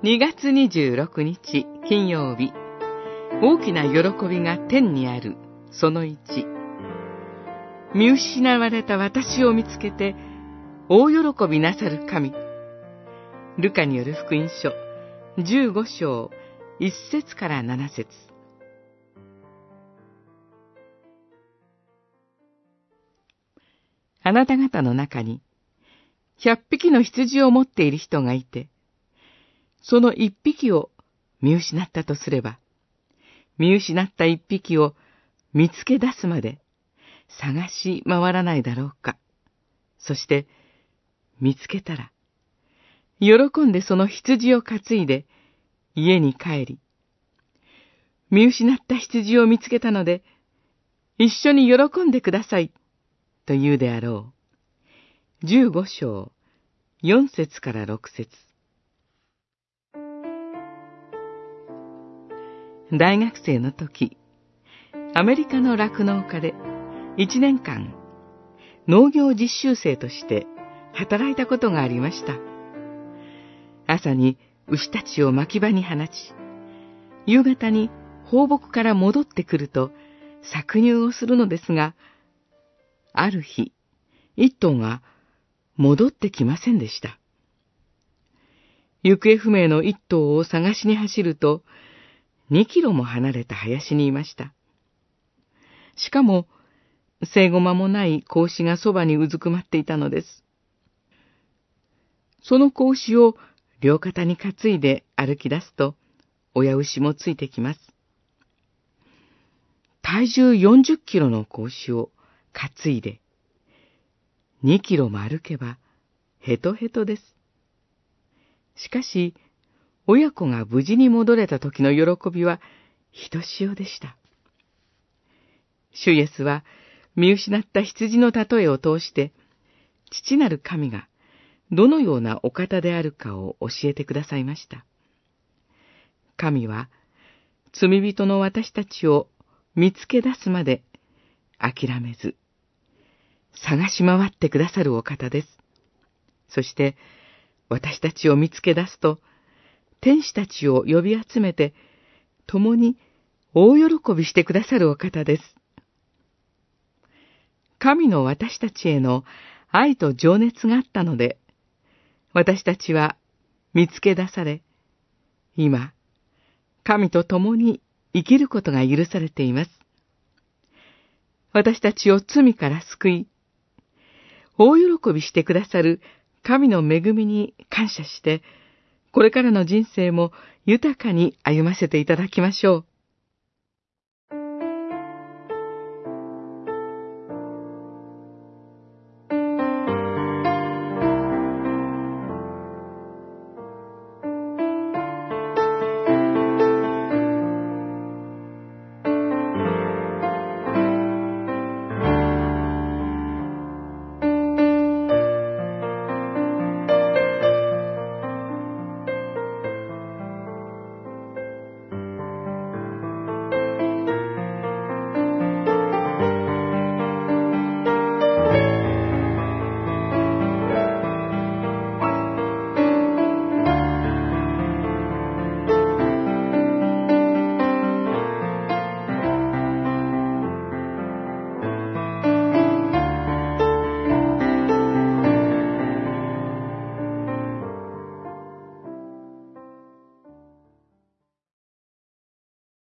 2月26日金曜日。大きな喜びが天にある。その1見失われた私を見つけて大喜びなさる神。ルカによる福音書。15章1節から7節。あなた方の中に100匹の羊を持っている人がいて、その1匹を見失ったとすれば、見失った1匹を見つけ出すまで探し回らないだろうか。そして、見つけたら、喜んでその羊を担いで家に帰り、見失った羊を見つけたので、一緒に喜んでください、と言うであろう。十五章、四節から六節大学生の時、アメリカの酪農家で一年間農業実習生として働いたことがありました。朝に牛たちを牧場に放ち、夕方に放牧から戻ってくると搾乳をするのですが、ある日、一頭が戻ってきませんでした。行方不明の一頭を探しに走ると、2キロも離れた林にいました。しかも、生後間もない子がそばにうずくまっていたのです。その子を両肩に担いで歩き出すと、親牛もついてきます。体重40キロの子を担いで、2キロも歩けばヘトヘトです。しかし、親子が無事に戻れた時の喜びはひとしおでした。主イエスは見失った羊の例えを通して、父なる神がどのようなお方であるかを教えてくださいました。神は罪人の私たちを見つけ出すまで諦めず、探し回ってくださるお方です。そして、私たちを見つけ出すと、天使たちを呼び集めて、共に大喜びしてくださるお方です。神の私たちへの愛と情熱があったので、私たちは見つけ出され、今、神と共に生きることが許されています。私たちを罪から救い、大喜びしてくださる神の恵みに感謝して、これからの人生も豊かに歩ませていただきましょう。